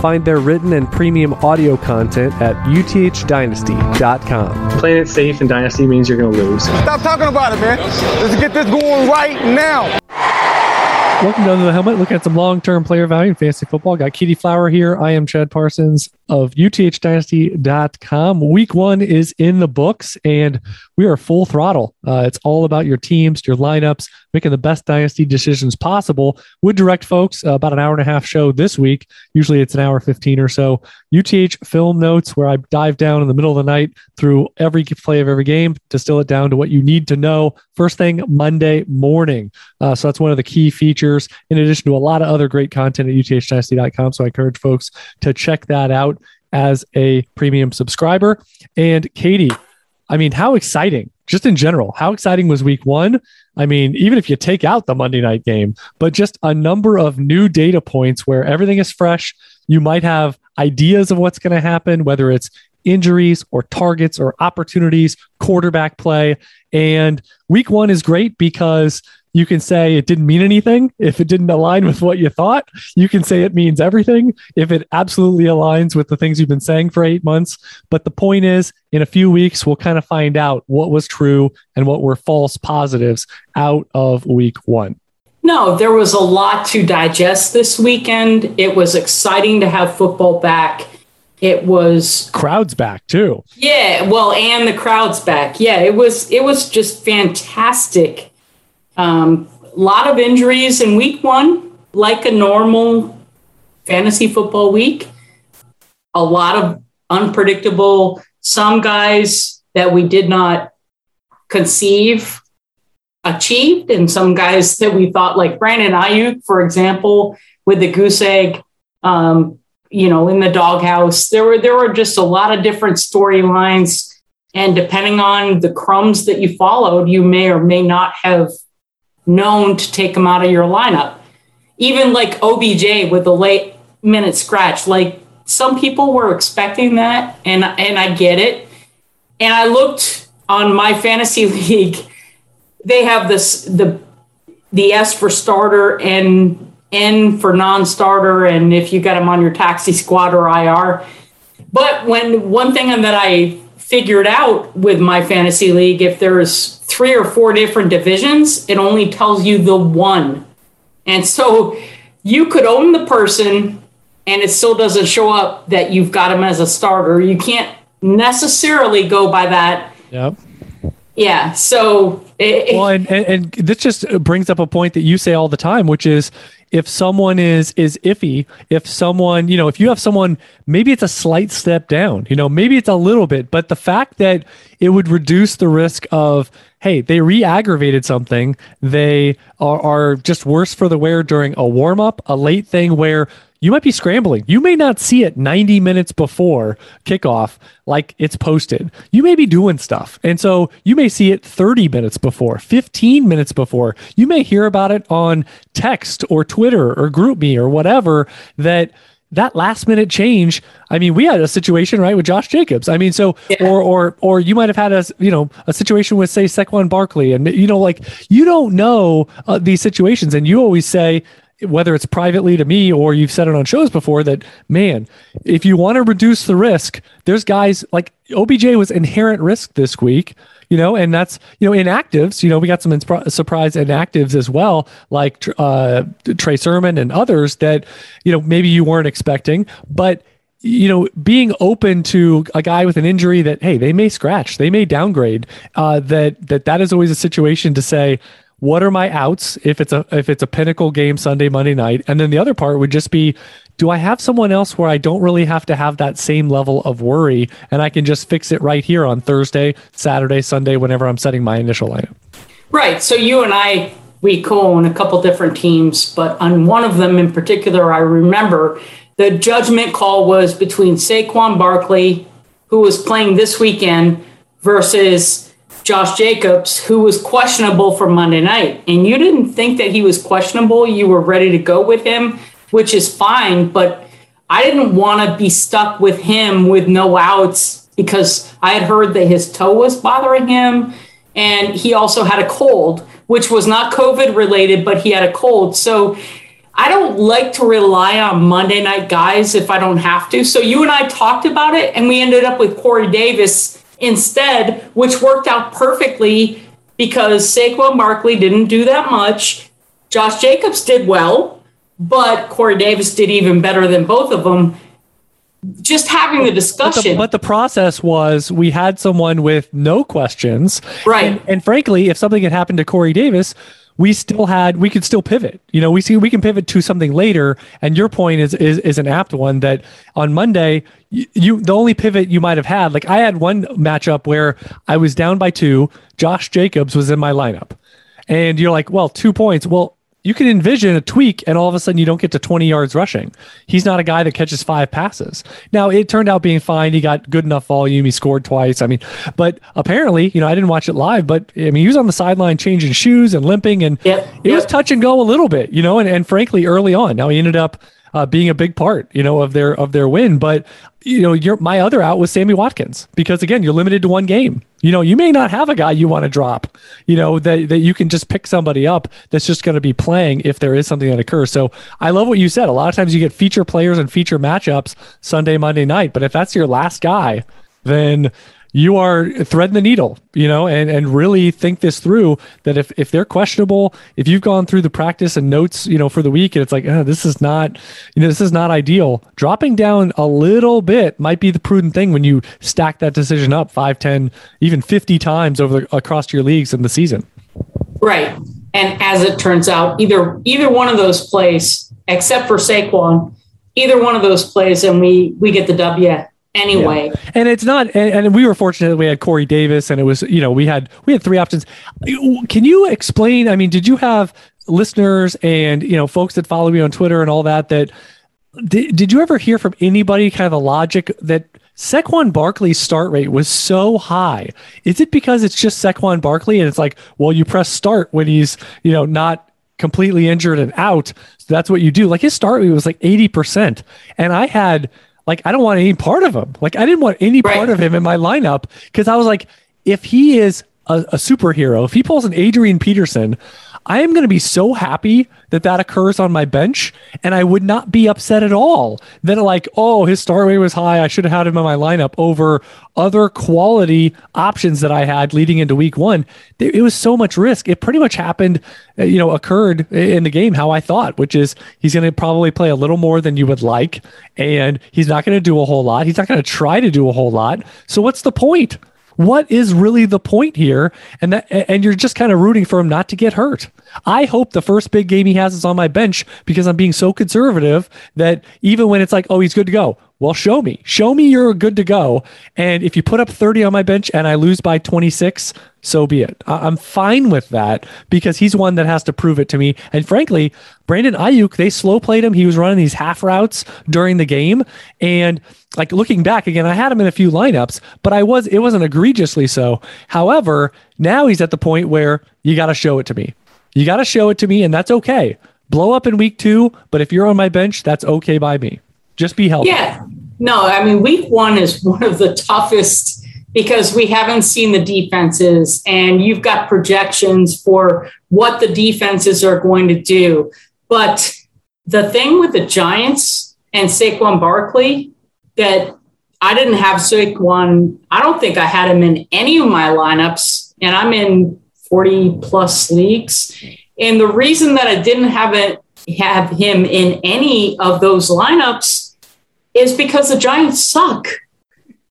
Find their written and premium audio content at uthdynasty.com. Playing it safe in Dynasty means you're going to lose. Stop talking about it, man. Let's get this going right now. Welcome to Under the Helmet. Looking at some long-term player value in fantasy football. Got Kitty Flower here. I am Chad Parsons of uthdynasty.com. Week one is in the books, and we are full throttle. Uh, it's all about your teams, your lineups, making the best dynasty decisions possible. Would direct folks uh, about an hour and a half show this week. Usually it's an hour 15 or so. UTH film notes where I dive down in the middle of the night through every play of every game, distill it down to what you need to know first thing Monday morning. Uh, so that's one of the key features, in addition to a lot of other great content at uthdynasty.com. So I encourage folks to check that out as a premium subscriber. And Katie, I mean, how exciting, just in general, how exciting was week one? I mean, even if you take out the Monday night game, but just a number of new data points where everything is fresh. You might have ideas of what's going to happen, whether it's injuries or targets or opportunities, quarterback play. And week one is great because you can say it didn't mean anything if it didn't align with what you thought. You can say it means everything if it absolutely aligns with the things you've been saying for eight months. But the point is, in a few weeks, we'll kind of find out what was true and what were false positives out of week one. No, there was a lot to digest this weekend. It was exciting to have football back. It was crowds back too. Yeah, well, and the crowds back. Yeah, it was it was just fantastic a um, lot of injuries in week one, like a normal fantasy football week. A lot of unpredictable, some guys that we did not conceive achieved, and some guys that we thought, like Brandon Aiyuk, for example, with the goose egg, um, you know, in the doghouse. There were there were just a lot of different storylines, and depending on the crumbs that you followed, you may or may not have known to take him out of your lineup. Even like OBJ with the late minute scratch, like some people were expecting that, and and I get it. And I looked on my fantasy league; they have this the the S for starter and N for non-starter, and if you got them on your taxi squad or IR. But when one thing that I figured out with my fantasy league, if there's three or four different divisions, it only tells you the one. And so you could own the person and it still doesn't show up that you've got him as a starter. You can't necessarily go by that. Yep. Yeah. So, it, well, and, and, and this just brings up a point that you say all the time, which is if someone is is iffy if someone you know if you have someone maybe it's a slight step down you know maybe it's a little bit but the fact that it would reduce the risk of hey, they re aggravated something. They are, are just worse for the wear during a warm up, a late thing where you might be scrambling. You may not see it 90 minutes before kickoff, like it's posted. You may be doing stuff. And so you may see it 30 minutes before, 15 minutes before. You may hear about it on text or Twitter or GroupMe or whatever that that last minute change. I mean, we had a situation right with Josh Jacobs. I mean, so yeah. or or or you might have had a you know a situation with say Saquon Barkley, and you know like you don't know uh, these situations, and you always say whether it's privately to me or you've said it on shows before that man if you want to reduce the risk there's guys like obj was inherent risk this week you know, and that's, you know, inactives, you know, we got some insp- surprise inactives as well, like uh, Trey Sermon and others that, you know, maybe you weren't expecting, but you know, being open to a guy with an injury that, hey, they may scratch, they may downgrade, uh, that that that is always a situation to say, what are my outs if it's a if it's a pinnacle game Sunday, Monday night, and then the other part would just be, do I have someone else where I don't really have to have that same level of worry and I can just fix it right here on Thursday, Saturday, Sunday, whenever I'm setting my initial lineup? Right. So you and I, we co own a couple different teams, but on one of them in particular, I remember the judgment call was between Saquon Barkley, who was playing this weekend, versus Josh Jacobs, who was questionable for Monday night. And you didn't think that he was questionable. You were ready to go with him, which is fine. But I didn't want to be stuck with him with no outs because I had heard that his toe was bothering him. And he also had a cold, which was not COVID related, but he had a cold. So I don't like to rely on Monday night guys if I don't have to. So you and I talked about it, and we ended up with Corey Davis instead, which worked out perfectly because Saquon Barkley didn't do that much. Josh Jacobs did well, but Corey Davis did even better than both of them. Just having the discussion. But the, but the process was we had someone with no questions. Right. And, and frankly, if something had happened to Corey Davis, we still had we could still pivot. You know, we see we can pivot to something later. And your point is is, is an apt one that on Monday you, you the only pivot you might have had. Like I had one matchup where I was down by two. Josh Jacobs was in my lineup, and you're like, well, two points. Well, you can envision a tweak and all of a sudden you don't get to 20 yards rushing. He's not a guy that catches five passes. Now, it turned out being fine. He got good enough volume. He scored twice. I mean, but apparently, you know, I didn't watch it live, but I mean, he was on the sideline changing shoes and limping and Yep, it was touch and go a little bit, you know, and, and frankly, early on. Now he ended up uh, being a big part, you know, of their of their win. But you know, your my other out was Sammy Watkins because again, you're limited to one game. You know, you may not have a guy you want to drop. You know that that you can just pick somebody up that's just going to be playing if there is something that occurs. So I love what you said. A lot of times you get feature players and feature matchups Sunday, Monday night. But if that's your last guy, then you are threading the needle, you know, and, and really think this through that if, if they're questionable, if you've gone through the practice and notes, you know, for the week and it's like, oh, this is not, you know, this is not ideal. Dropping down a little bit might be the prudent thing when you stack that decision up five, 10, even 50 times over the, across your leagues in the season. Right. And as it turns out, either either one of those plays, except for Saquon, either one of those plays, and we we get the W anyway. And it's not, and, and we were fortunate that we had Corey Davis, and it was, you know, we had we had three options. Can you explain? I mean, did you have listeners and you know folks that follow me on Twitter and all that? That did, did you ever hear from anybody kind of the logic that Saquon Barkley's start rate was so high? Is it because it's just Saquon Barkley and it's like, well, you press start when he's you know not completely injured and out. So that's what you do. Like his start rate was like 80%. And I had like I don't want any part of him. Like I didn't want any Right. part of him in my lineup because I was like, if he is a, a superhero, if he pulls an Adrian Peterson, I am going to be so happy that that occurs on my bench, and I would not be upset at all. That like, oh, his star rate was high. I should have had him in my lineup over other quality options that I had leading into week one. It was so much risk. It pretty much happened, uh, you know, occurred in the game how I thought, which is he's going to probably play a little more than you would like, and he's not going to do a whole lot. He's not going to try to do a whole lot. So what's the point? What is really the point here? And that and you're just kind of rooting for him not to get hurt. I hope the first big game he has is on my bench because I'm being so conservative that even when it's like, oh, he's good to go. Well, show me. Show me you're good to go. And if you put up 30 on my bench and I lose by 26, so be it. I- I'm fine with that because he's one that has to prove it to me. And frankly, Brandon Aiyuk, they slow played him. He was running these half routes during the game. And like looking back again, I had him in a few lineups, but I was, it wasn't egregiously so. However, now he's at the point where you got to show it to me. You got to show it to me, and that's okay. Blow up in week two, but if you're on my bench, that's okay by me. Just be healthy. Yeah. No, I mean, week one is one of the toughest because we haven't seen the defenses and you've got projections for what the defenses are going to do. But the thing with the Giants and Saquon Barkley that I didn't have Saquon, I don't think I had him in any of my lineups, and I'm in 40 plus leagues. And the reason that I didn't have it have him in any of those lineups is because the Giants suck.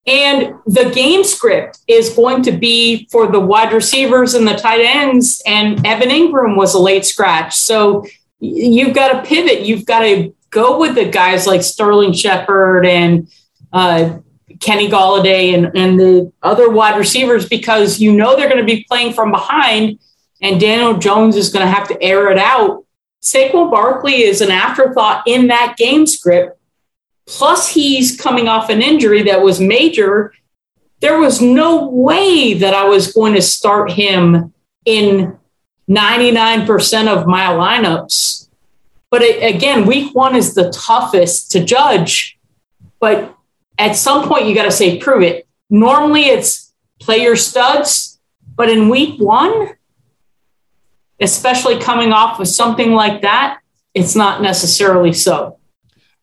And the game script is going to be for the wide receivers and the tight ends. And Evan Engram was a late scratch. So you've got to pivot. You've got to go with the guys like Sterling Shepard and uh, Kenny Golladay and, and the other wide receivers because you know they're going to be playing from behind. And Daniel Jones is going to have to air it out. Saquon Barkley is an afterthought in that game script plus he's coming off an injury that was major. There was no way that I was going to start him in 99% of my lineups. But it, again, week one is the toughest to judge. But at some point, you got to say, prove it. Normally, it's play your studs. But in week one, especially coming off of something like that, it's not necessarily so.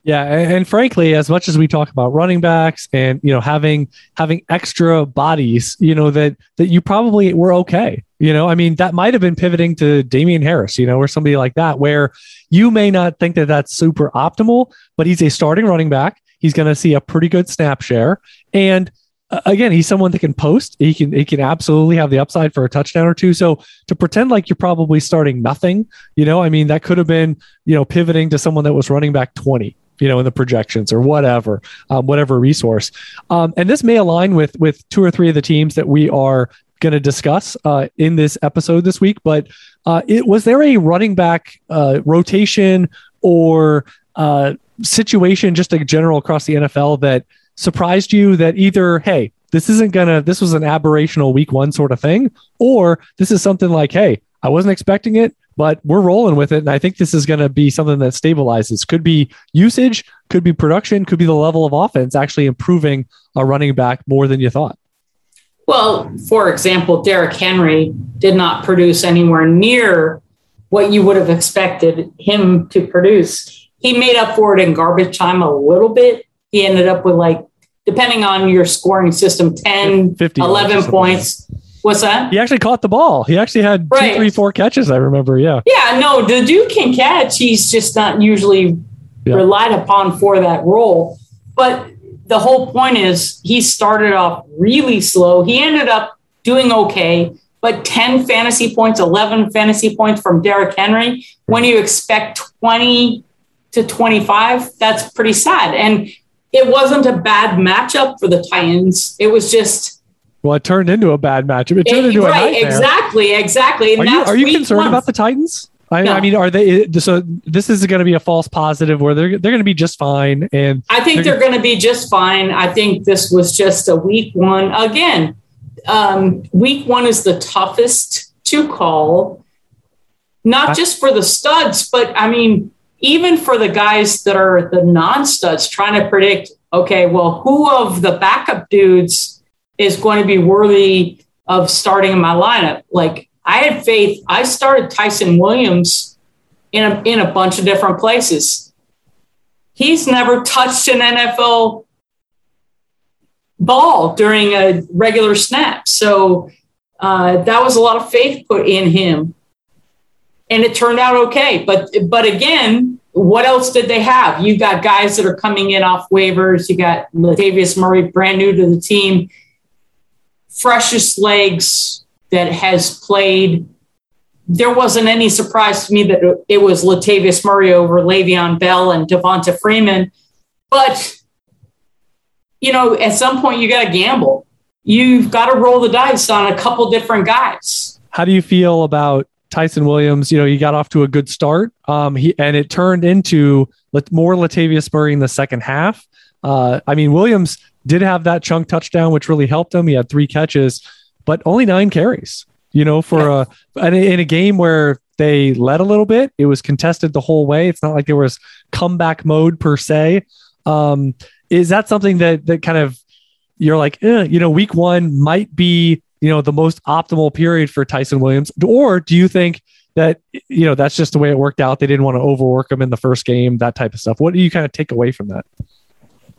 Yeah, and, and, frankly, as much as we talk about running backs and you know having having extra bodies, you know that that you probably were okay. You know, I mean, that might have been pivoting to Damien Harris, you know, or somebody like that, where you may not think that that's super optimal, but he's a starting running back. He's going to see a pretty good snap share, and uh, again, he's someone that can post. He can he can absolutely have the upside for a touchdown or two. So to pretend like you're probably starting nothing, you know, I mean, that could have been you know pivoting to someone that was running back twenty you know, in the projections or whatever, um, whatever resource. Um, and this may align with with two or three of the teams that we are going to discuss uh, in this episode this week. But uh, it was there a running back uh, rotation or uh, situation, just a general across the NFL that surprised you that either hey this isn't gonna this was an aberrational week one sort of thing or this is something like hey i wasn't expecting it but we're rolling with it. And I think this is going to be something that stabilizes. Could be usage, could be production, could be the level of offense actually improving a running back more than you thought. Well, for example, Derrick Henry did not produce anywhere near what you would have expected him to produce. He made up for it in garbage time a little bit. He ended up with like, depending on your scoring system, 10, 50 11 points. What's that? He actually caught the ball. He actually had right. two, three, four catches. I remember. Yeah. Yeah. No, the dude can catch. He's just not usually yeah. relied upon for that role. But the whole point is he started off really slow. He ended up doing okay, but 10 fantasy points, 11 fantasy points from Derrick Henry. When you expect 20 to 25, that's pretty sad. And it wasn't a bad matchup for the Titans. It was just well, it turned into a bad matchup. It turned it, into right, a nightmare. Exactly, exactly. And are you, are you concerned about the Titans? I, no. I, mean, are they? So this is going to be a false positive where they're they're going to be just fine. And I think they're, they're going to be just fine. I think this was just a week one. Again, um, week one is the toughest to call, not I, just for the studs, but I mean, even for the guys that are the non studs, trying to predict. Okay, well, who of the backup dudes? Is going to be worthy of starting in my lineup. Like I had faith. I started Ty'Son Williams in a, in a bunch of different places. He's never touched an NFL ball during a regular snap. So uh, that was a lot of faith put in him. And it turned out okay. But but again, what else did they have? You got guys that are coming in off waivers. You got Latavius Murray, brand new to the team freshest legs that has played. There wasn't any surprise to me that it was Latavius Murray over Le'Veon Bell and Devonta Freeman. But, you know, at some point you got to gamble. You've got to roll the dice on a couple different guys. How do you feel about Ty'Son Williams? You know, he got off to a good start, um, he and it turned into more Latavius Murray in the second half. Uh, I mean, Williams did have that chunk touchdown, which really helped him. He had three catches, but only nine carries. You know, for a in a game where they led a little bit, it was contested the whole way. It's not like there was comeback mode per se. Um, is that something that that kind of you're like, eh, you know, week one might be you know the most optimal period for Ty'Son Williams, or do you think? that you know that's just the way it worked out. They didn't want to overwork him in the first game, that type of stuff. What do you kind of take away from that?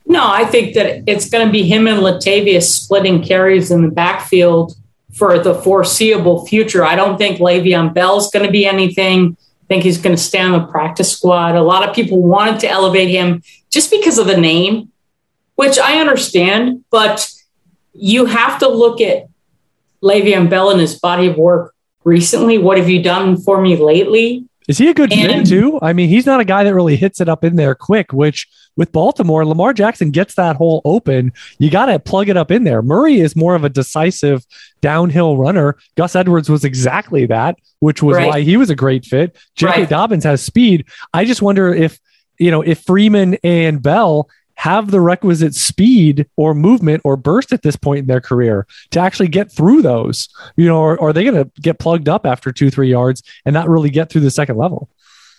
No, I think that it's going to be him and Latavius splitting carries in the backfield for the foreseeable future. I don't think Le'Veon Bell's going to be anything. I think he's going to stay on the practice squad. A lot of people wanted to elevate him just because of the name, which I understand, but you have to look at Le'Veon Bell and his body of work recently. What have you done for me lately? Is he a good and, fit too? I mean, he's not a guy that really hits it up in there quick, which with Baltimore, Lamar Jackson gets that hole open. You got to plug it up in there. Murray is more of a decisive downhill runner. Gus Edwards was exactly that, which was right. why he was a great fit. J.K. Right. Dobbins has speed. I just wonder if, you know, if Freeman and Bell have the requisite speed or movement or burst at this point in their career to actually get through those? You know, or, or are they going to get plugged up after two, three yards and not really get through the second level?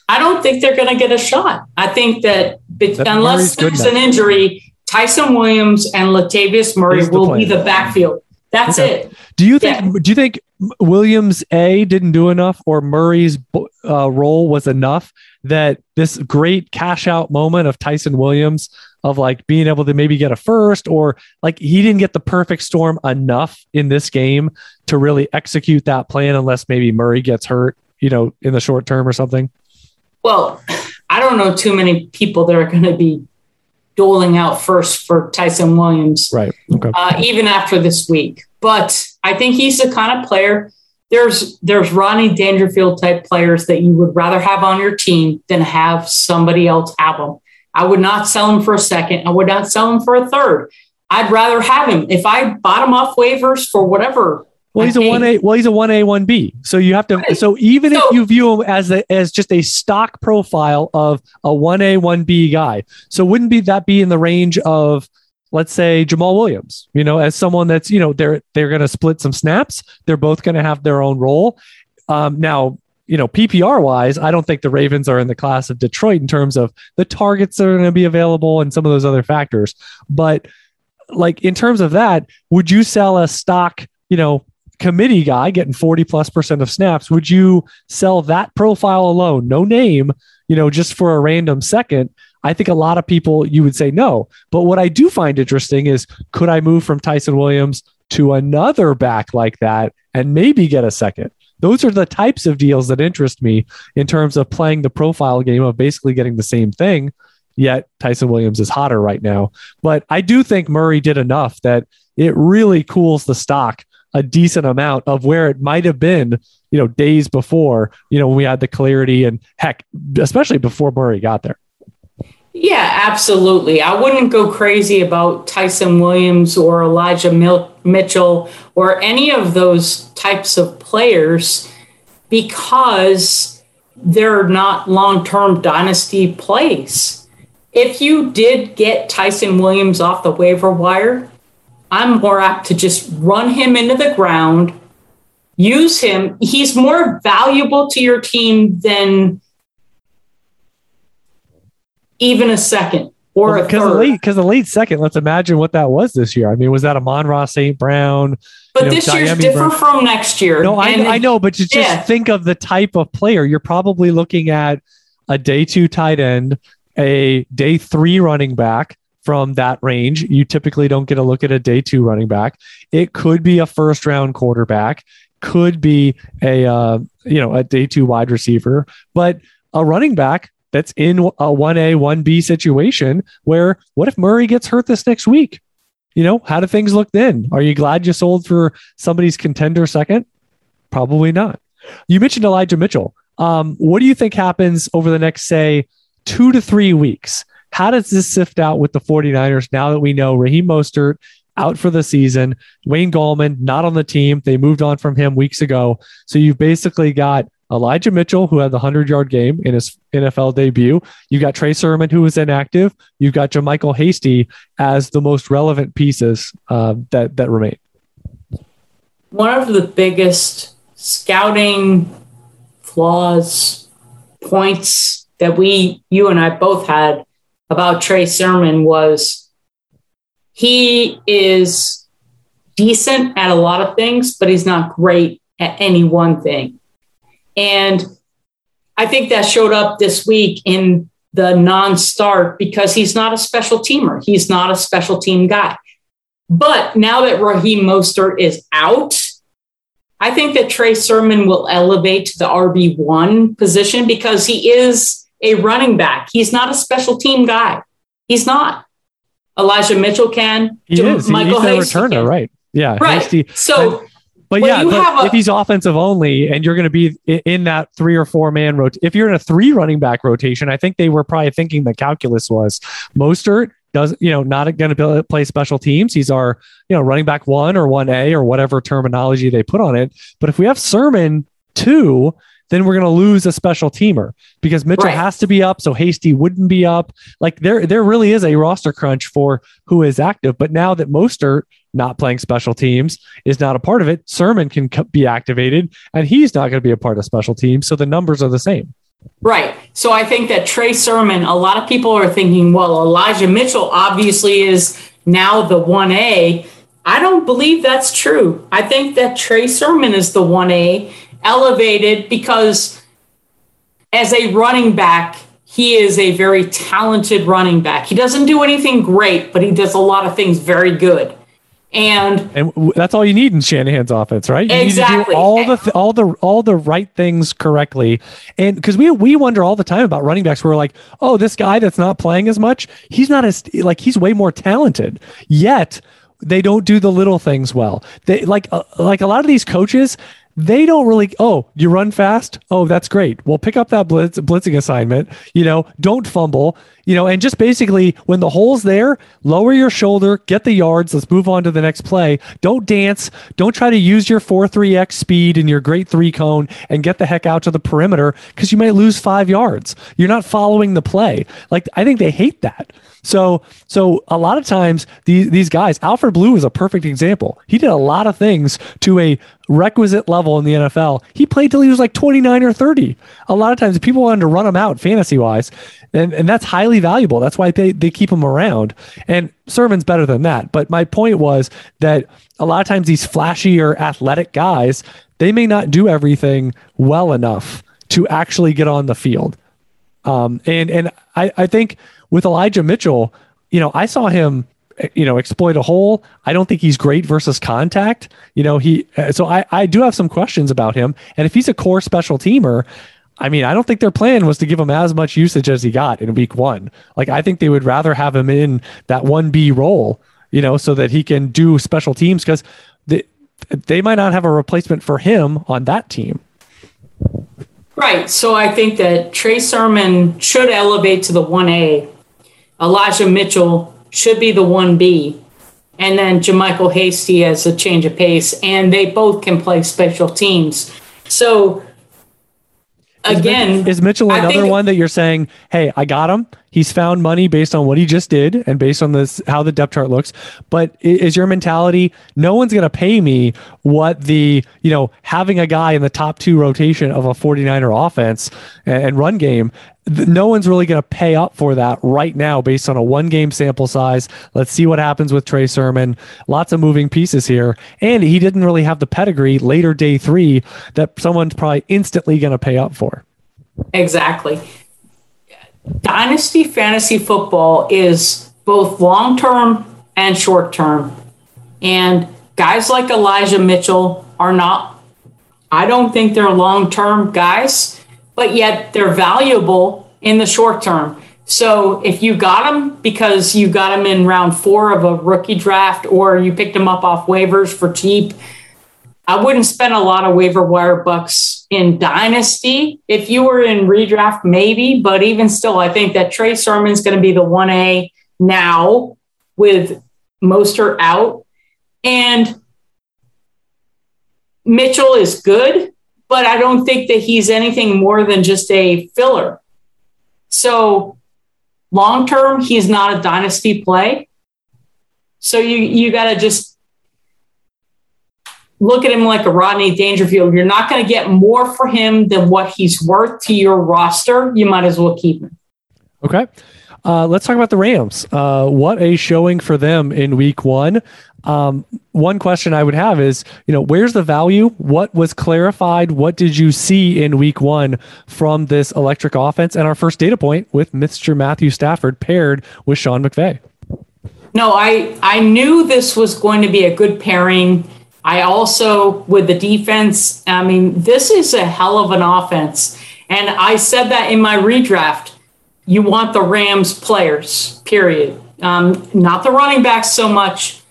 I don't think they're going to get a shot. I think that, That unless there's an injury, Ty'Son Williams and Latavius Murray the will be the backfield. That's Okay. it. Do you think? Do you think Williams A didn't do enough, or Murray's uh, role was enough that this great cash out moment of Ty'Son Williams of like being able to maybe get a first, or like he didn't get the perfect storm enough in this game to really execute that plan, unless maybe Murray gets hurt, you know, in the short term or something. Well, I don't know too many people that are going to be doling out first for Ty'Son Williams. Right. Okay. uh, even after this week. But I think he's the kind of player. There's there's Rodney Dangerfield type players that you would rather have on your team than have somebody else have them. I would not sell him for a second. I would not sell him for a third. I'd rather have him if I bought him off waivers for whatever. Well, he's a one A. Well, he's a one A, one B. So you have to. Right. So even So- if you view him as a, as just a stock profile of a one A, one B guy, so wouldn't be that be in the range of, let's say Jamaal Williams? You know, as someone that's you know they're they're going to split some snaps. They're both going to have their own role. Um, now, you know, PPR wise, I don't think the Ravens are in the class of Detroit in terms of the targets that are going to be available and some of those other factors. But like in terms of that, would you sell a stock, you know, committee guy getting 40 plus percent of snaps? Would you sell that profile alone, no name, you know, just for a random second? I think a lot of people you would say no. But what I do find interesting is could I move from Ty'Son Williams to another back like that and maybe get a second? Those are the types of deals that interest me in terms of playing the profile game of basically getting the same thing. Yet Ty'Son Williams is hotter right now. But I do think Murray did enough that it really cools the stock a decent amount of where it might have been, you know, days before, you know, when we had the clarity and heck, especially before Murray got there. Yeah, absolutely. I wouldn't go crazy about Ty'Son Williams or Elijah Mil- Mitchell or any of those types of players because they're not long term dynasty plays. If you did get Ty'Son Williams off the waiver wire, I'm more apt to just run him into the ground, use him. He's more valuable to your team than even a second or a Because third. because the late second, let's imagine what that was this year. I mean, was that Amon-Ra St. Brown? But you know, this year's different from next year. No, I, I know, but just, just yeah. think of the type of player. You're probably looking at a day two tight end, a day three running back from that range. You typically don't get a look at a day two running back. It could be a first round quarterback, could be a uh, you know a day two wide receiver, but a running back that's in a one A one B situation where what if Murray gets hurt this next week? You know, how do things look then? Are you glad you sold for somebody's contender second? Probably not. You mentioned Elijah Mitchell. Um, what do you think happens over the next, say, two to three weeks? How does this sift out with the 49ers now that we know Raheem Mostert out for the season? Wayne Gallman not on the team. They moved on from him weeks ago. So you've basically got Elijah Mitchell, who had the 100 yard game in his NFL debut. You've got Trey Sermon, who was inactive. You've got JaMycal Hasty as the most relevant pieces uh, that, that remain. one of the biggest scouting flaws points that we you and I both had about Trey Sermon was he is decent at a lot of things, but he's not great at any one thing. And I think that showed up this week in the non-start because he's not a special teamer. He's not a special team guy. But now that Raheem Mostert is out, I think that Trey Sermon will elevate to the RB1 position because he is a running back. He's not a special team guy. He's not. Elijah Mitchell can. He Jam- is. Michael he's a returner, can. right? Yeah. Right. Hasty- So, But yeah, you but have a- if he's offensive only and you're going to be in that three or four man rot, if you're in a three running back rotation, I think they were probably thinking the calculus was Mostert does, you know, not going to play special teams. He's our, you know, running back one or one A or whatever terminology they put on it. But if we have Sermon two, then we're going to lose a special teamer because Mitchell Right. has to be up, so Hasty wouldn't be up. Like there, there really is a roster crunch for who is active. But now that Mostert not playing special teams is not a part of it, Sermon can be activated, and he's not going to be a part of special teams. So the numbers are the same. Right. So I think that Trey Sermon, a lot of people are thinking, well, Elijah Mitchell obviously is now the 1A. I don't believe that's true. I think that Trey Sermon is the 1A elevated because as a running back, he is a very talented running back. He doesn't do anything great, but he does a lot of things very good. And And that's all you need in Shanahan's offense, right? You Exactly. do all the th- all the all the right things correctly. And because we we wonder all the time about running backs, we're like, oh, this guy that's not playing as much, he's not as like he's way more talented. Yet they don't do the little things well. They like uh, like a lot of these coaches. They don't really. Oh, you run fast. Oh, that's great. Well, pick up that blitz, blitzing assignment. You know, don't fumble. You know, and just basically when the hole's there, lower your shoulder, get the yards. Let's move on to the next play. Don't dance. Don't try to use your four three x speed and your great three cone and get the heck out to the perimeter because you might lose five yards. You're not following the play. Like I think they hate that. So, so a lot of times these these guys, Alfred Blue is a perfect example. He did a lot of things to a requisite level in the NFL. He played till he was like 29 or 30. A lot of times people wanted to run him out fantasy wise, and, and that's highly valuable. That's why they, they keep them around. And Sermon's better than that. But my point was that a lot of times these flashy or athletic guys, they may not do everything well enough to actually get on the field. Um, and and I, I think with Elijah Mitchell, you know, I saw him, you know, exploit a hole. I don't think he's great versus contact. You know, he uh, so I I do have some questions about him. And if he's a core special teamer, I mean, I don't think their plan was to give him as much usage as he got in week one. Like I think they would rather have him in that one B role, you know, so that he can do special teams because they they might not have a replacement for him on that team. Right. So I think that Trey Sermon should elevate to the 1A. Elijah Mitchell should be the 1B. And then JaMycal Hasty as a change of pace, and they both can play special teams. So again, Is Mitchell another think- one that you're saying, hey, I got him. He's found money based on what he just did and based on this how the depth chart looks. But is your mentality no one's going to pay me what the, you know, having a guy in the top two rotation of a 49er offense and, run game, no one's really going to pay up for that right now based on a one game sample size. Let's see what happens with Trey Sermon. Lots of moving pieces here. And he didn't really have the pedigree later day three that someone's probably instantly going to pay up for. Exactly. Dynasty fantasy football is both long term and short term. And guys like Elijah Mitchell are not, I don't think they're long term guys, but yet they're valuable in the short term. So if you got them because you got them in round four of a rookie draft or you picked them up off waivers for cheap, I wouldn't spend a lot of waiver wire bucks in dynasty. If you were in redraft, maybe, but even still, I think that Trey Sermon's going to be the 1A now with Mostert out. And Mitchell is good, but I don't think that he's anything more than just a filler. So long term, he's not a dynasty play. So you you got to just look at him like a Rodney Dangerfield. You're not going to get more for him than what he's worth to your roster. You might as well keep him. Okay. Uh, let's talk about the Rams. Uh, what a showing for them in week one. Um, one question I would have is, you know, where's the value? What was clarified? What did you see in week one from this electric offense? And our first data point with Mr. Matthew Stafford paired with Sean McVay. No, I I knew this was going to be a good pairing. I also with the defense. I mean, this is a hell of an offense, and I said that in my redraft. You want the Rams players, period. Um, not the running backs so much,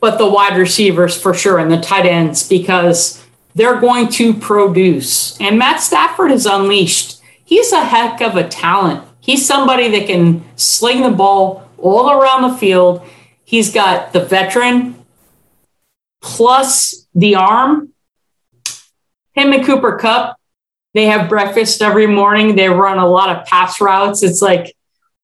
but the wide receivers for sure and the tight ends because they're going to produce. And Matt Stafford is unleashed. He's a heck of a talent. He's somebody that can sling the ball all around the field. He's got the veteran plus the arm. Him and Cooper Kupp, They have breakfast every morning. They run a lot of pass routes. It's like,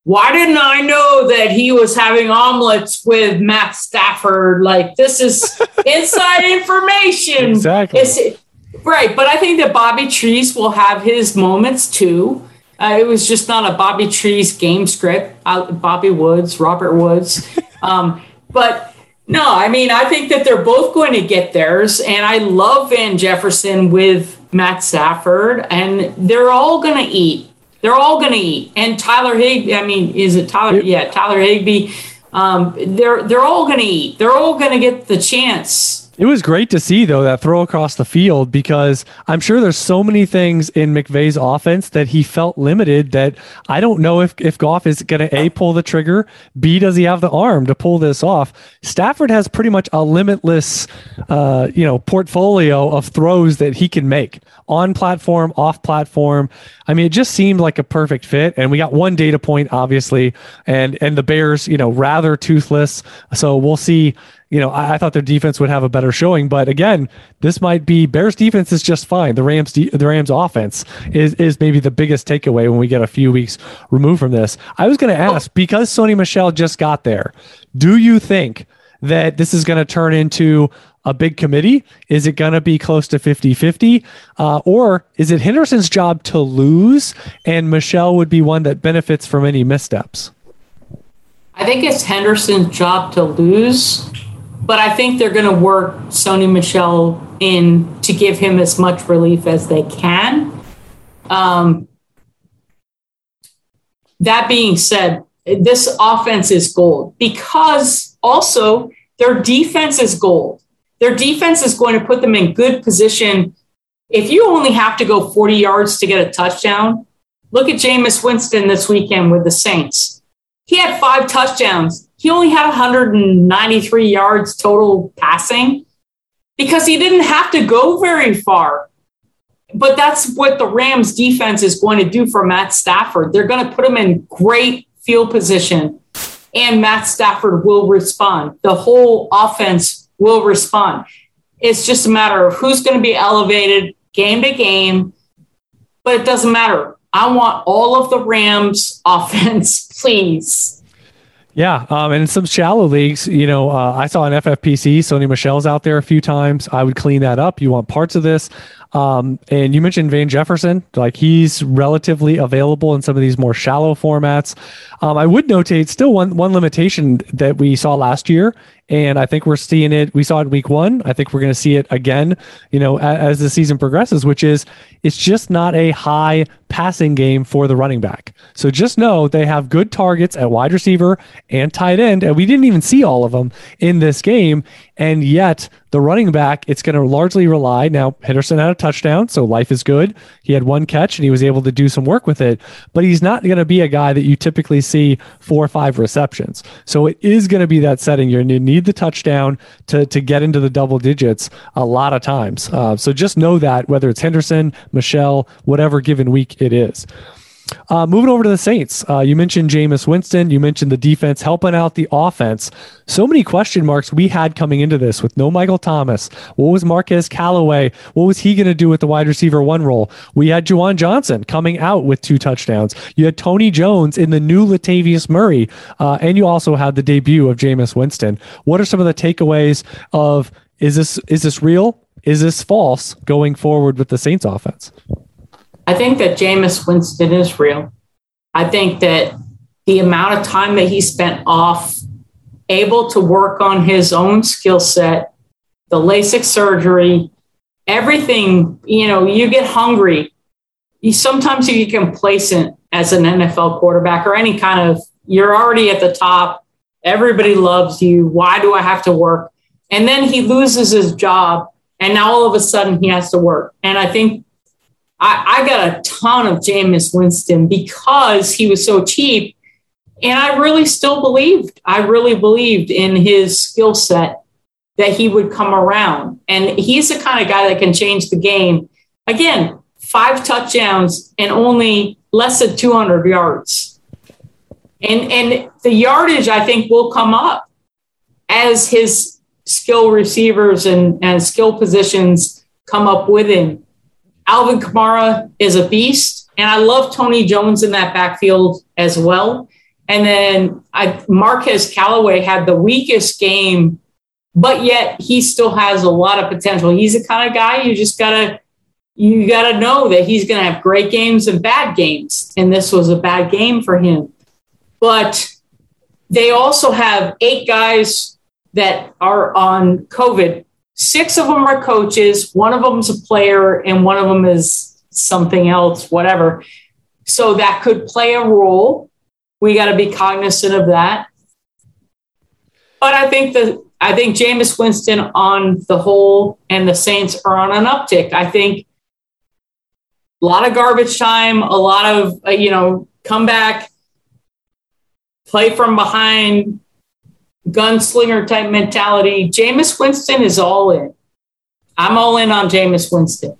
why didn't I know that he was having omelets with Matt Stafford? Like, this is inside information. Exactly. It's, right. But I think that Bobby Trees will have his moments too. Uh, it was just not a Bobby Trees game script. Uh, Bobby Woods, Robert Woods. Um, but no, I mean, I think that they're both going to get theirs. And I love Van Jefferson with Matt Stafford, and they're all going to eat. They're all going to eat. And Tyler Higbee, I mean, is it Tyler? Yeah, Tyler Higbee. Um, they're they're all going to eat. They're all going to get the chance it was great to see though that throw across the field because I'm sure there's so many things in McVay's offense that he felt limited that I don't know if if Goff is going to a pull the trigger, b does he have the arm to pull this off. Stafford has pretty much a limitless, uh, you know, portfolio of throws that he can make on platform, off platform. I mean, it just seemed like a perfect fit. And we got one data point, obviously, and and the Bears, you know, rather toothless. So we'll see you know, I, I, thought their defense would have a better showing, but again, this might be Bears defense is just fine. The Rams, de- the Rams offense is is maybe the biggest takeaway when we get a few weeks removed from this. I was going to ask because Sony Michel just got there. Do you think that this is going to turn into a big committee? Is it going to be close to 50 50? Uh, or is it Henderson's job to lose and Michel would be one that benefits from any missteps? I think it's Henderson's job to lose but I think they're going to work Sony Michel in to give him as much relief as they can. Um, that being said, this offense is gold because also their defense is gold. Their defense is going to put them in good position. If you only have to go 40 yards to get a touchdown, look at Jameis Winston this weekend with the Saints. He had five touchdowns he only had 193 yards total passing because he didn't have to go very far. But that's what the Rams defense is going to do for Matt Stafford. They're going to put him in great field position, and Matt Stafford will respond. The whole offense will respond. It's just a matter of who's going to be elevated game to game, but it doesn't matter. I want all of the Rams offense, please. Yeah, um, and in some shallow leagues, you know, uh, I saw an FFPC. Sony Michel's out there a few times. I would clean that up. You want parts of this. Um, and you mentioned Van Jefferson, like he's relatively available in some of these more shallow formats. Um, I would notate still one one limitation that we saw last year, and I think we're seeing it. We saw it week one. I think we're going to see it again. You know, as, as the season progresses, which is it's just not a high passing game for the running back. So just know they have good targets at wide receiver and tight end, and we didn't even see all of them in this game. And yet, the running back, it's going to largely rely. Now, Henderson had a touchdown, so life is good. He had one catch and he was able to do some work with it, but he's not going to be a guy that you typically see four or five receptions. So it is going to be that setting. You're going to need the touchdown to, to get into the double digits a lot of times. Uh, so just know that whether it's Henderson, Michel, whatever given week it is. Uh, moving over to the Saints, uh, you mentioned Jameis Winston. You mentioned the defense helping out the offense. So many question marks we had coming into this with no Michael Thomas. What was Marquez Callaway? What was he going to do with the wide receiver one role? We had Juwan Johnson coming out with two touchdowns. You had Tony Jones in the new Latavius Murray, uh, and you also had the debut of Jameis Winston. What are some of the takeaways of is this is this real? Is this false going forward with the Saints offense? I think that Jameis Winston is real. I think that the amount of time that he spent off, able to work on his own skill set, the LASIK surgery, everything, you know, you get hungry. You sometimes you get complacent as an NFL quarterback or any kind of you're already at the top. Everybody loves you. Why do I have to work? And then he loses his job and now all of a sudden he has to work. And I think I, I got a ton of Jameis Winston because he was so cheap. And I really still believed, I really believed in his skill set that he would come around. And he's the kind of guy that can change the game. Again, five touchdowns and only less than 200 yards. And, and the yardage, I think, will come up as his skill receivers and, and skill positions come up with him. Alvin Kamara is a beast, and I love Tony Jones in that backfield as well. And then I, Marquez Callaway had the weakest game, but yet he still has a lot of potential. He's the kind of guy you just gotta you gotta know that he's gonna have great games and bad games, and this was a bad game for him. But they also have eight guys that are on COVID. Six of them are coaches, one of them is a player, and one of them is something else, whatever. So that could play a role. We got to be cognizant of that. But I think the I think Jameis Winston on the whole and the Saints are on an uptick. I think a lot of garbage time, a lot of uh, you know comeback, play from behind, gunslinger type mentality. Jameis Winston is all in. I'm all in on Jameis Winston.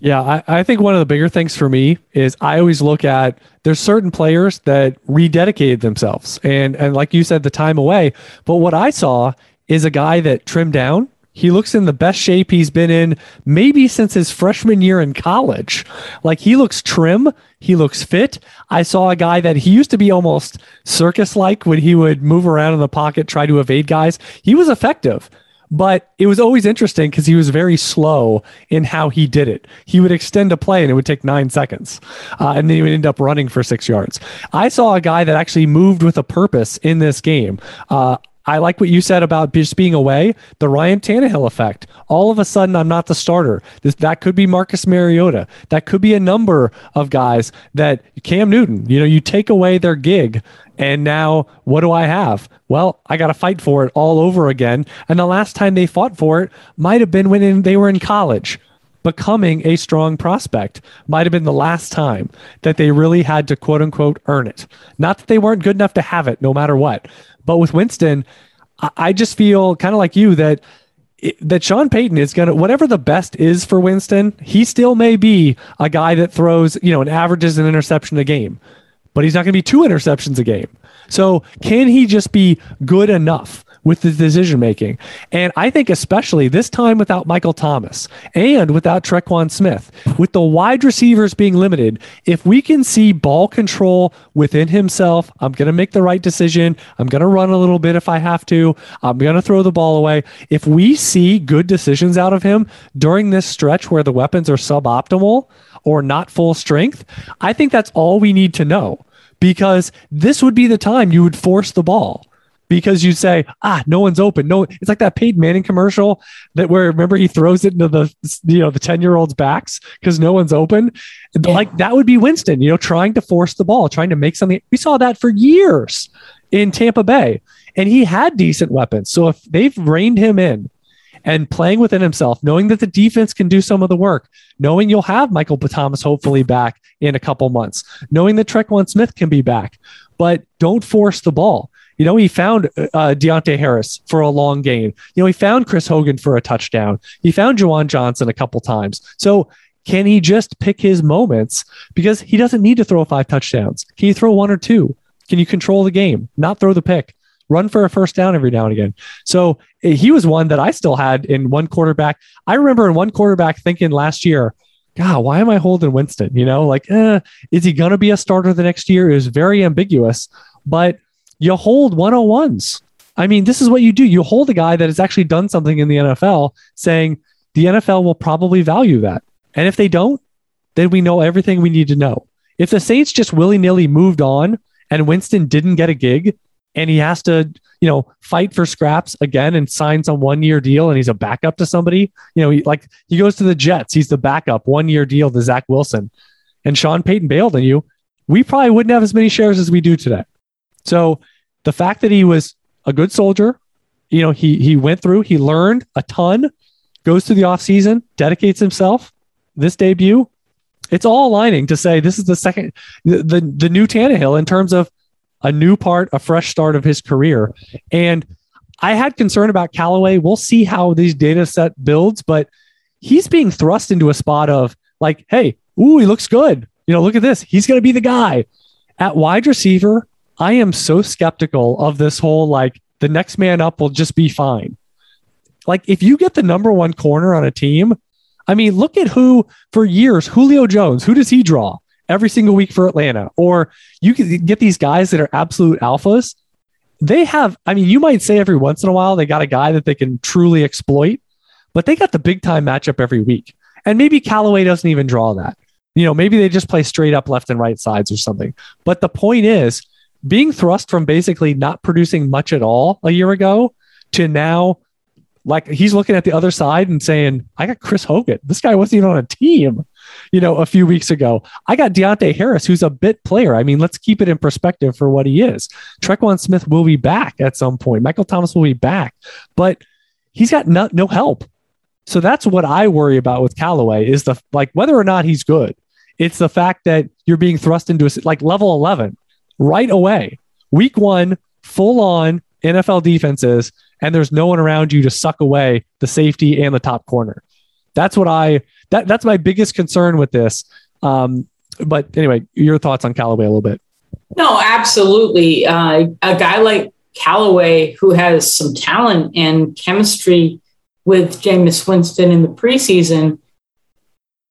Yeah, I, I think one of the bigger things for me is I always look at there's certain players that rededicated themselves and and like you said, the time away. But what I saw is a guy that trimmed down. He looks in the best shape he's been in maybe since his freshman year in college. Like he looks trim, he looks fit. I saw a guy that he used to be almost circus like when he would move around in the pocket, try to evade guys. He was effective. But it was always interesting because he was very slow in how he did it. He would extend a play and it would take nine seconds, uh, and then he would end up running for six yards. I saw a guy that actually moved with a purpose in this game. Uh, I like what you said about just being away. The Ryan Tannehill effect. All of a sudden, I'm not the starter. This, that could be Marcus Mariota. That could be a number of guys that Cam Newton. You know, you take away their gig, and now what do I have? Well, I got to fight for it all over again. And the last time they fought for it might have been when they were in college. Becoming a strong prospect might have been the last time that they really had to quote unquote earn it. Not that they weren't good enough to have it no matter what. But with Winston, I, just feel kind of like you that that Sean Payton is going to whatever the best is for Winston, he still may be a guy that throws, you know, an averages an interception a game, but he's not going to be two interceptions a game. So, can he just be good enough with the decision making. And I think especially this time without Michael Thomas and without Tre'Quan Smith, with the wide receivers being limited, if we can see ball control within himself, I'm going to make the right decision. I'm going to run a little bit if I have to. I'm going to throw the ball away. If we see good decisions out of him during this stretch where the weapons are suboptimal or not full strength, I think that's all we need to know because this would be the time you would force the ball because you say, ah, no one's open. No, it's like that Peyton Manning commercial that where remember he throws it into the you know the 10 year olds backs because no one's open. Yeah. Like that would be Winston, you know, trying to force the ball, trying to make something. We saw that for years in Tampa Bay. And he had decent weapons. So if they've reined him in and playing within himself, knowing that the defense can do some of the work, knowing you'll have Michael Thomas hopefully back in a couple months, knowing that Tre'Quan Smith can be back, but don't force the ball. You know, he found uh, Deonte Harris for a long gain. You know, he found Chris Hogan for a touchdown. He found Juwan Johnson a couple times. So can he just pick his moments? Because he doesn't need to throw five touchdowns. Can you throw one or two? Can you control the game, not throw the pick? Run for a first down every now and again. So eh, he was one that I still had in one quarterback. I remember in one quarterback thinking last year, God, why am I holding Winston? You know, like, eh, is he going to be a starter the next year? It was very ambiguous. But you hold 101s. I mean, this is what you do. You hold a guy that has actually done something in the NFL, saying the NFL will probably value that. And if they don't, then we know everything we need to know. If the Saints just willy nilly moved on and Winston didn't get a gig and he has to, you know, fight for scraps again and sign some one year deal and he's a backup to somebody, you know, he, like he goes to the Jets, he's the backup one year deal to Zach Wilson and Sean Payton bailed on you, we probably wouldn't have as many shares as we do today. So the fact that he was a good soldier, you know, he he went through, he learned a ton, goes through the offseason, dedicates himself. This debut, it's all aligning to say this is the second the, the the new Tannehill in terms of a new part, a fresh start of his career. And I had concern about Callaway. We'll see how these data set builds, but he's being thrust into a spot of like, hey, ooh, he looks good. You know, look at this. He's going to be the guy. At wide receiver, I am so skeptical of this whole like the next man up will just be fine. Like if you get the number one corner on a team, I mean, look at who for years, Julio Jones, who does he draw every single week for Atlanta? Or you can get these guys that are absolute alphas. They have, I mean, you might say every once in a while they got a guy that they can truly exploit, but they got the big time matchup every week. And maybe Callaway doesn't even draw that. You know, maybe they just play straight up left and right sides or something. But the point is, being thrust from basically not producing much at all a year ago to now like he's looking at the other side and saying, I got Chris Hogan. This guy wasn't even on a team, you know, a few weeks ago. I got Deonte Harris, who's a bit player. I mean, let's keep it in perspective for what he is. Tre'Quan Smith will be back at some point. Michael Thomas will be back, but he's got no, no help. So that's what I worry about with Callaway is the like whether or not he's good. It's the fact that you're being thrust into a, like level 11 right away. Week one, full on NFL defenses and there's no one around you to suck away the safety and the top corner. That's what I that that's my biggest concern with this. Um, but anyway, your thoughts on Callaway a little bit? No, absolutely. Uh, a guy like Callaway who has some talent and chemistry with Jameis Winston in the preseason,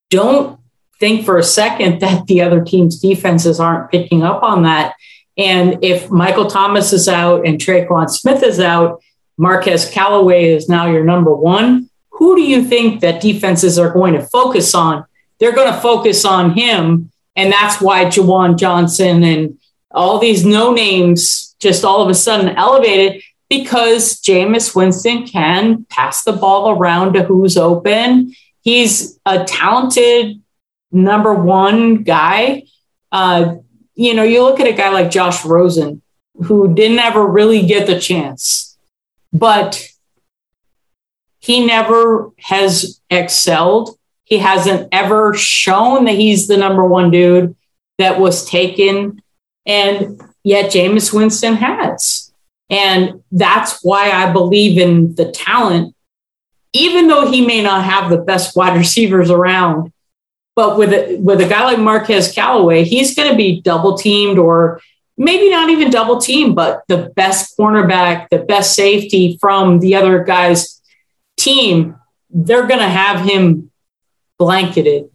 don't think for a second that the other team's defenses aren't picking up on that. And if Michael Thomas is out and Tre'Quan Smith is out, Marquez Callaway is now your number one. Who do you think that defenses are going to focus on? They're going to focus on him. And that's why Juwan Johnson and all these no names just all of a sudden elevated because Jameis Winston can pass the ball around to who's open. He's a talented number one guy. Uh, you know, you look at a guy like Josh Rosen, who didn't ever really get the chance but he never has excelled. He hasn't ever shown that he's the number one dude that was taken. And yet Jameis Winston has. And that's why I believe in the talent, even though he may not have the best wide receivers around. But with a, with a guy like Marquez Callaway, he's going to be double teamed or maybe not even double team, but the best cornerback, the best safety from the other guy's team, they're going to have him blanketed.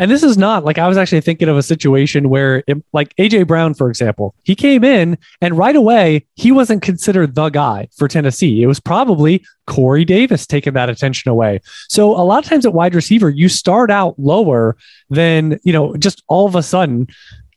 And this is not like I was actually thinking of a situation where, it, like AJ Brown, for example, he came in and right away he wasn't considered the guy for Tennessee. It was probably Corey Davis taking that attention away. So a lot of times at wide receiver, you start out lower than you know, just all of a sudden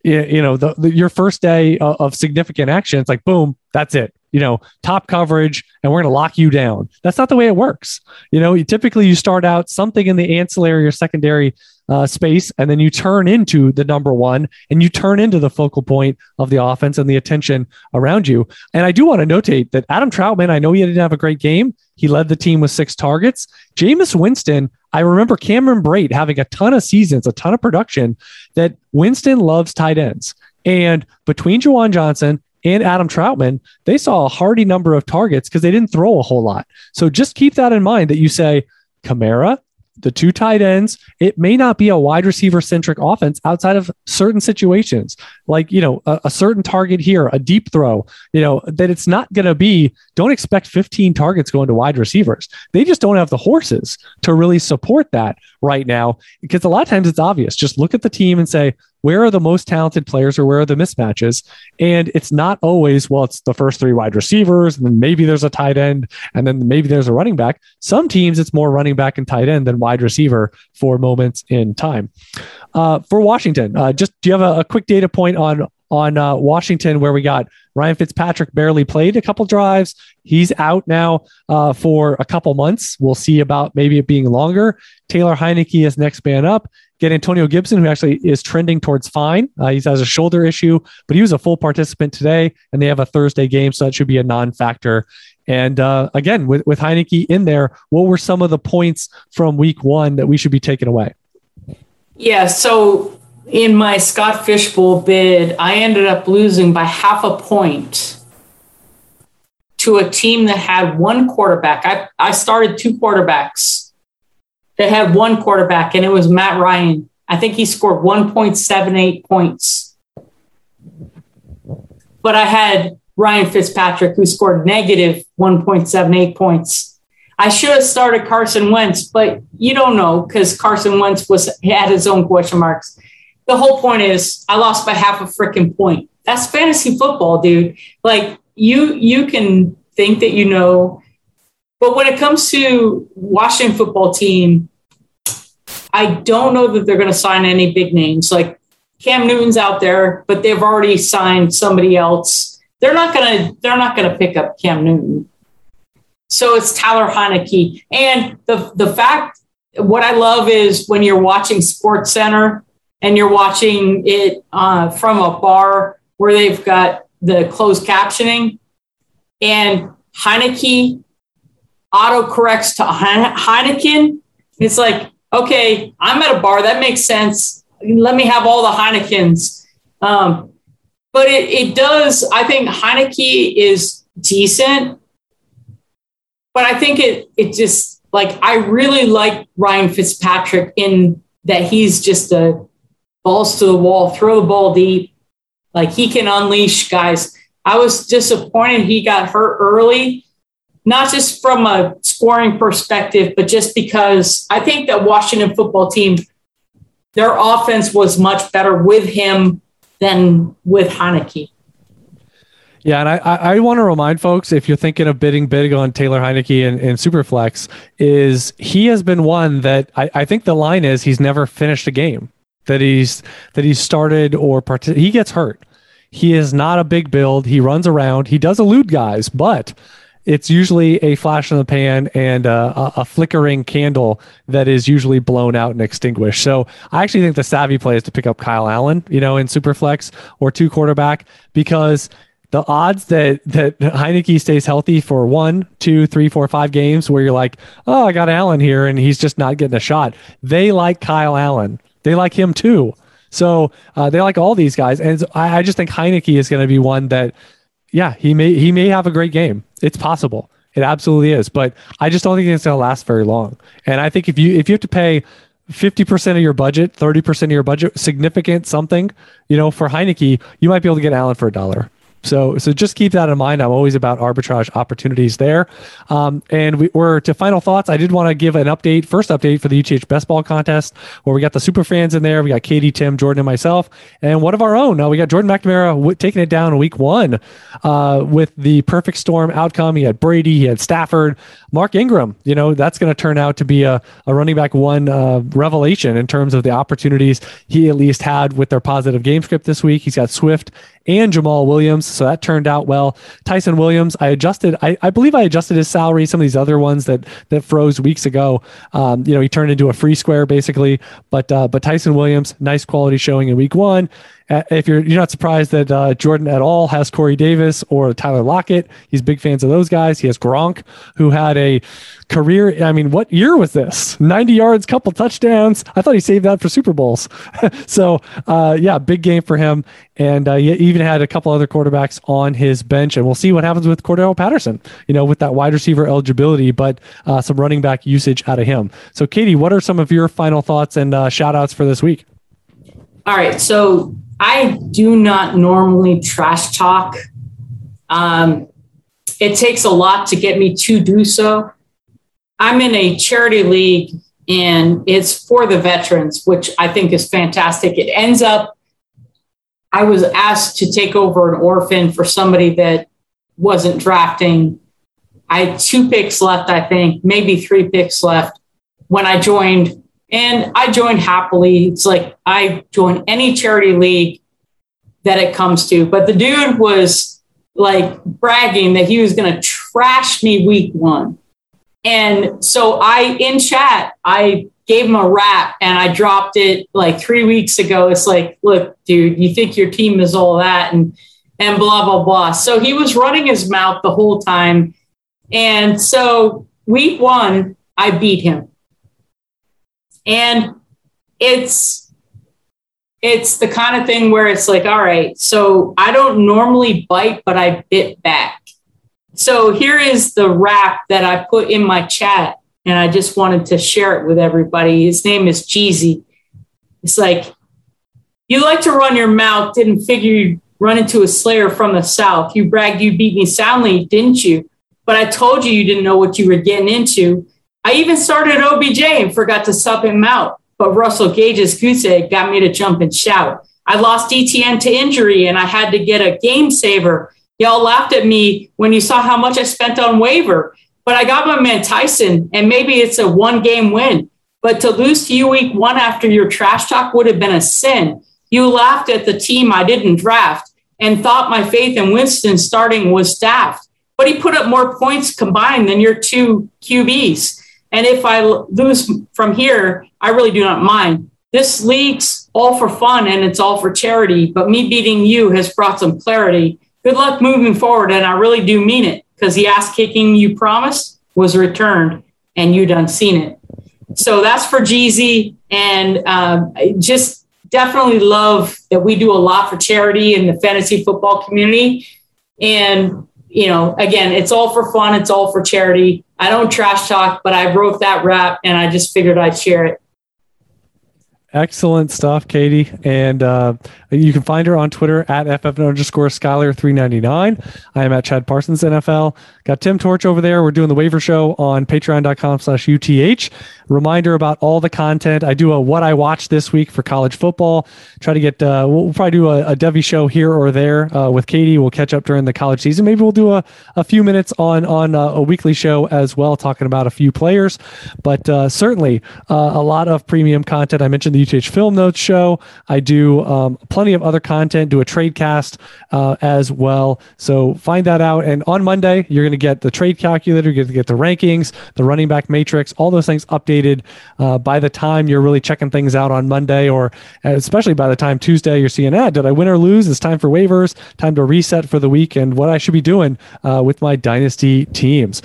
you know the, the, your first day of, of significant action it's like boom that's it you know top coverage and we're going to lock you down that's not the way it works you know you, typically you start out something in the ancillary or secondary uh, space and then you turn into the number one and you turn into the focal point of the offense and the attention around you and i do want to notate that adam Trautman, i know he didn't have a great game he led the team with six targets Jameis winston I remember Cameron Brate having a ton of seasons, a ton of production that Winston loves tight ends. And between Juwan Johnson and Adam Trautman, they saw a hearty number of targets because they didn't throw a whole lot. So just keep that in mind that you say Kamara, the two tight ends, it may not be a wide receiver centric offense outside of certain situations, like, you know, a, a certain target here, a deep throw, you know, that it's not going to be, don't expect 15 targets going to wide receivers. They just don't have the horses to really support that right now because a lot of times it's obvious. Just look at the team and say, where are the most talented players or where are the mismatches? And it's not always, well, it's the first three wide receivers, and then maybe there's a tight end, and then maybe there's a running back. Some teams, it's more running back and tight end than wide receiver for moments in time. Uh, for Washington, uh, just do you have a, a quick data point on on uh, Washington where we got Ryan Fitzpatrick barely played a couple drives. He's out now uh, for a couple months. We'll see about maybe it being longer. Taylor Heinicke is next man up get Antonio Gibson, who actually is trending towards fine. Uh, he has a shoulder issue, but he was a full participant today, and they have a Thursday game, so that should be a non-factor. And uh, again, with with Heinicke in there, what were some of the points from Week One that we should be taking away? Yeah, so in my Scott Fishbowl bid, I ended up losing by half a point to a team that had one quarterback. I, I started two quarterbacks that had one quarterback, and it was Matt Ryan. I think he scored 1.78 points. But I had Ryan Fitzpatrick, who scored negative 1.78 points. I should have started Carson Wentz, but you don't know because Carson Wentz was had his own question marks. The whole point is I lost by half a freaking point. That's fantasy football, dude. Like you you can think that you know, but when it comes to Washington football team, I don't know that they're going to sign any big names. Like Cam Newton's out there, but they've already signed somebody else. They're not gonna they're not gonna pick up Cam Newton. So it's Tyler Heinicke. And the the fact what I love is when you're watching Sports Center and you're watching it uh, from a bar where they've got the closed captioning and Heinicke auto corrects to Heineken. It's like, okay, I'm at a bar. That makes sense let me have all the Heinekens. Um, but it, it does, I think Heinicke is decent, but I think it, it just like, I really like Ryan Fitzpatrick in that he's just a balls to the wall, throw the ball deep. Like he can unleash guys. I was disappointed he got hurt early, not just from a scoring perspective, but just because I think that Washington football team their offense was much better with him than with Heinicke. Yeah, and I, I want to remind folks if you're thinking of bidding big on Taylor Heinicke and, and Superflex, is he has been one that I, I think the line is he's never finished a game that he's that he's started or part he gets hurt. He is not a big build. He runs around. He does elude guys, but it's usually a flash in the pan and a, a, flickering candle that is usually blown out and extinguished. So I actually think the savvy play is to pick up Kyle Allen, you know, in Superflex or two quarterback because the odds that that Heinicke stays healthy for one, two, three, four, five games where you're like, oh, I got Allen here and he's just not getting a shot. They like Kyle Allen. They like him too. So uh, they like all these guys, and I, I just think Heinicke is going to be one that yeah, he may he may have a great game. It's possible. It absolutely is. But I just don't think it's going to last very long. And I think if you if you have to pay 50% of your budget, 30% of your budget, significant something, you know, for Heinicke, you might be able to get Allen for a dollar. So, so just keep that in mind. I'm always about arbitrage opportunities there. Um, and we, are to final thoughts. I did want to give an update, first update for the UTH Best Ball Contest, where we got the super fans in there. We got Katie, Tim, Jordan, and myself, and one of our own. Uh, we got Jordan McNamara w- taking it down week one uh, with the perfect storm outcome. He had Brady, he had Stafford, Mark Ingram. You know, that's going to turn out to be a, a running back one uh, revelation in terms of the opportunities he at least had with their positive game script this week. He's got Swift and Jamaal Williams. So that turned out well. Ty'Son Williams, I adjusted, I, I believe I adjusted his salary. Some of these other ones that that froze weeks ago. Um, you know, he turned into a free square basically. But uh, but Ty'Son Williams, nice quality showing in week one. Uh, if you're you're not surprised that uh, Jordan at all has Corey Davis or Tyler Lockett, he's big fans of those guys. He has Gronk, who had a career. I mean, what year was this? 90 yards, couple touchdowns. I thought he saved that for Super Bowls. so uh, yeah, big game for him. And uh, he even had a couple other quarterbacks on his bench, and we'll see what happens with Cordarrelle Patterson. You know, with that wide receiver eligibility, but uh, some running back usage out of him. So, Katie, what are some of your final thoughts and uh, shout outs for this week? All right. So I do not normally trash talk. Um, it takes a lot to get me to do so. I'm in a charity league and it's for the veterans, which I think is fantastic. It ends up, I was asked to take over an orphan for somebody that wasn't drafting. I had two picks left, I think, maybe three picks left when I joined and I joined happily. It's like I join any charity league that it comes to. But the dude was like bragging that he was going to trash me week one. And so I, in chat, I gave him a rap and I dropped it like three weeks ago. It's like, look, dude, you think your team is all that and, and blah, blah, blah. So he was running his mouth the whole time. And so week one, I beat him. And it's it's the kind of thing where it's like, all right, so I don't normally bite, but I bit back. So here is the rap that I put in my chat, and I just wanted to share it with everybody. His name is Jeezy. It's like, you like to run your mouth, didn't figure you'd run into a slayer from the south. You bragged you beat me soundly, didn't you? but I told you you didn't know what you were getting into. I even started OBJ and forgot to sub him out, but Russell Gage's goose egg got me to jump and shout. I lost ETN to injury and I had to get a game saver. Y'all laughed at me when you saw how much I spent on waiver, but I got my man Ty'Son, and maybe it's a one game win. But to lose to you week one after your trash talk would have been a sin. You laughed at the team I didn't draft and thought my faith in Winston starting was daft. But he put up more points combined than your two QBs. And if I lose from here, I really do not mind. This league's all for fun and it's all for charity, but me beating you has brought some clarity. Good luck moving forward, and I really do mean it because the ass kicking you promised was returned and you done seen it. So that's for Jeezy. And um, just definitely love that we do a lot for charity in the fantasy football community. And, you know, again, it's all for fun, it's all for charity. I don't trash talk, but I wrote that rap and I just figured I'd share it. Excellent stuff, Katie. And uh, you can find her on Twitter at FF underscore Skyler399. I am at Chad Parsons NFL. Got Tim Torch over there. We're doing the waiver show on patreon.com slash UTH. Reminder about all the content. I do a what I watched this week for college football. Try to get, uh, we'll probably do a, a Devy show here or there uh, with Katie. We'll catch up during the college season. Maybe we'll do a, a few minutes on, on uh, a weekly show as well, talking about a few players. But uh, certainly uh, a lot of premium content. I mentioned the UTH Film Notes show. I do um, plenty of other content, do a trade cast uh, as well. So find that out. And on Monday, you're going to get the trade calculator, you're going to get the rankings, the running back matrix, all those things updated uh, by the time you're really checking things out on Monday, or especially by the time Tuesday you're seeing, ah, did I win or lose? It's time for waivers, time to reset for the week, and what I should be doing uh, with my dynasty teams.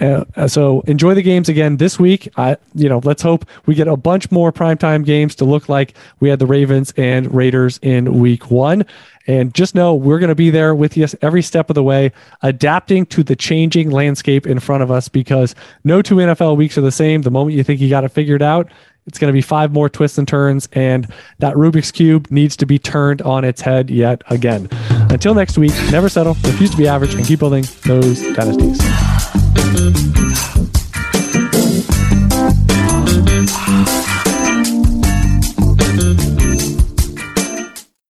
Uh, so enjoy the games again this week. I, you know, let's hope we get a bunch more primetime games to look like we had the Ravens and Raiders in week one. And just know we're going to be there with you every step of the way, adapting to the changing landscape in front of us because no two NFL weeks are the same. The moment you think you got it figured out, it's going to be five more twists and turns, and that Rubik's Cube needs to be turned on its head yet again. Until next week, never settle, refuse to be average, and keep building those dynasties.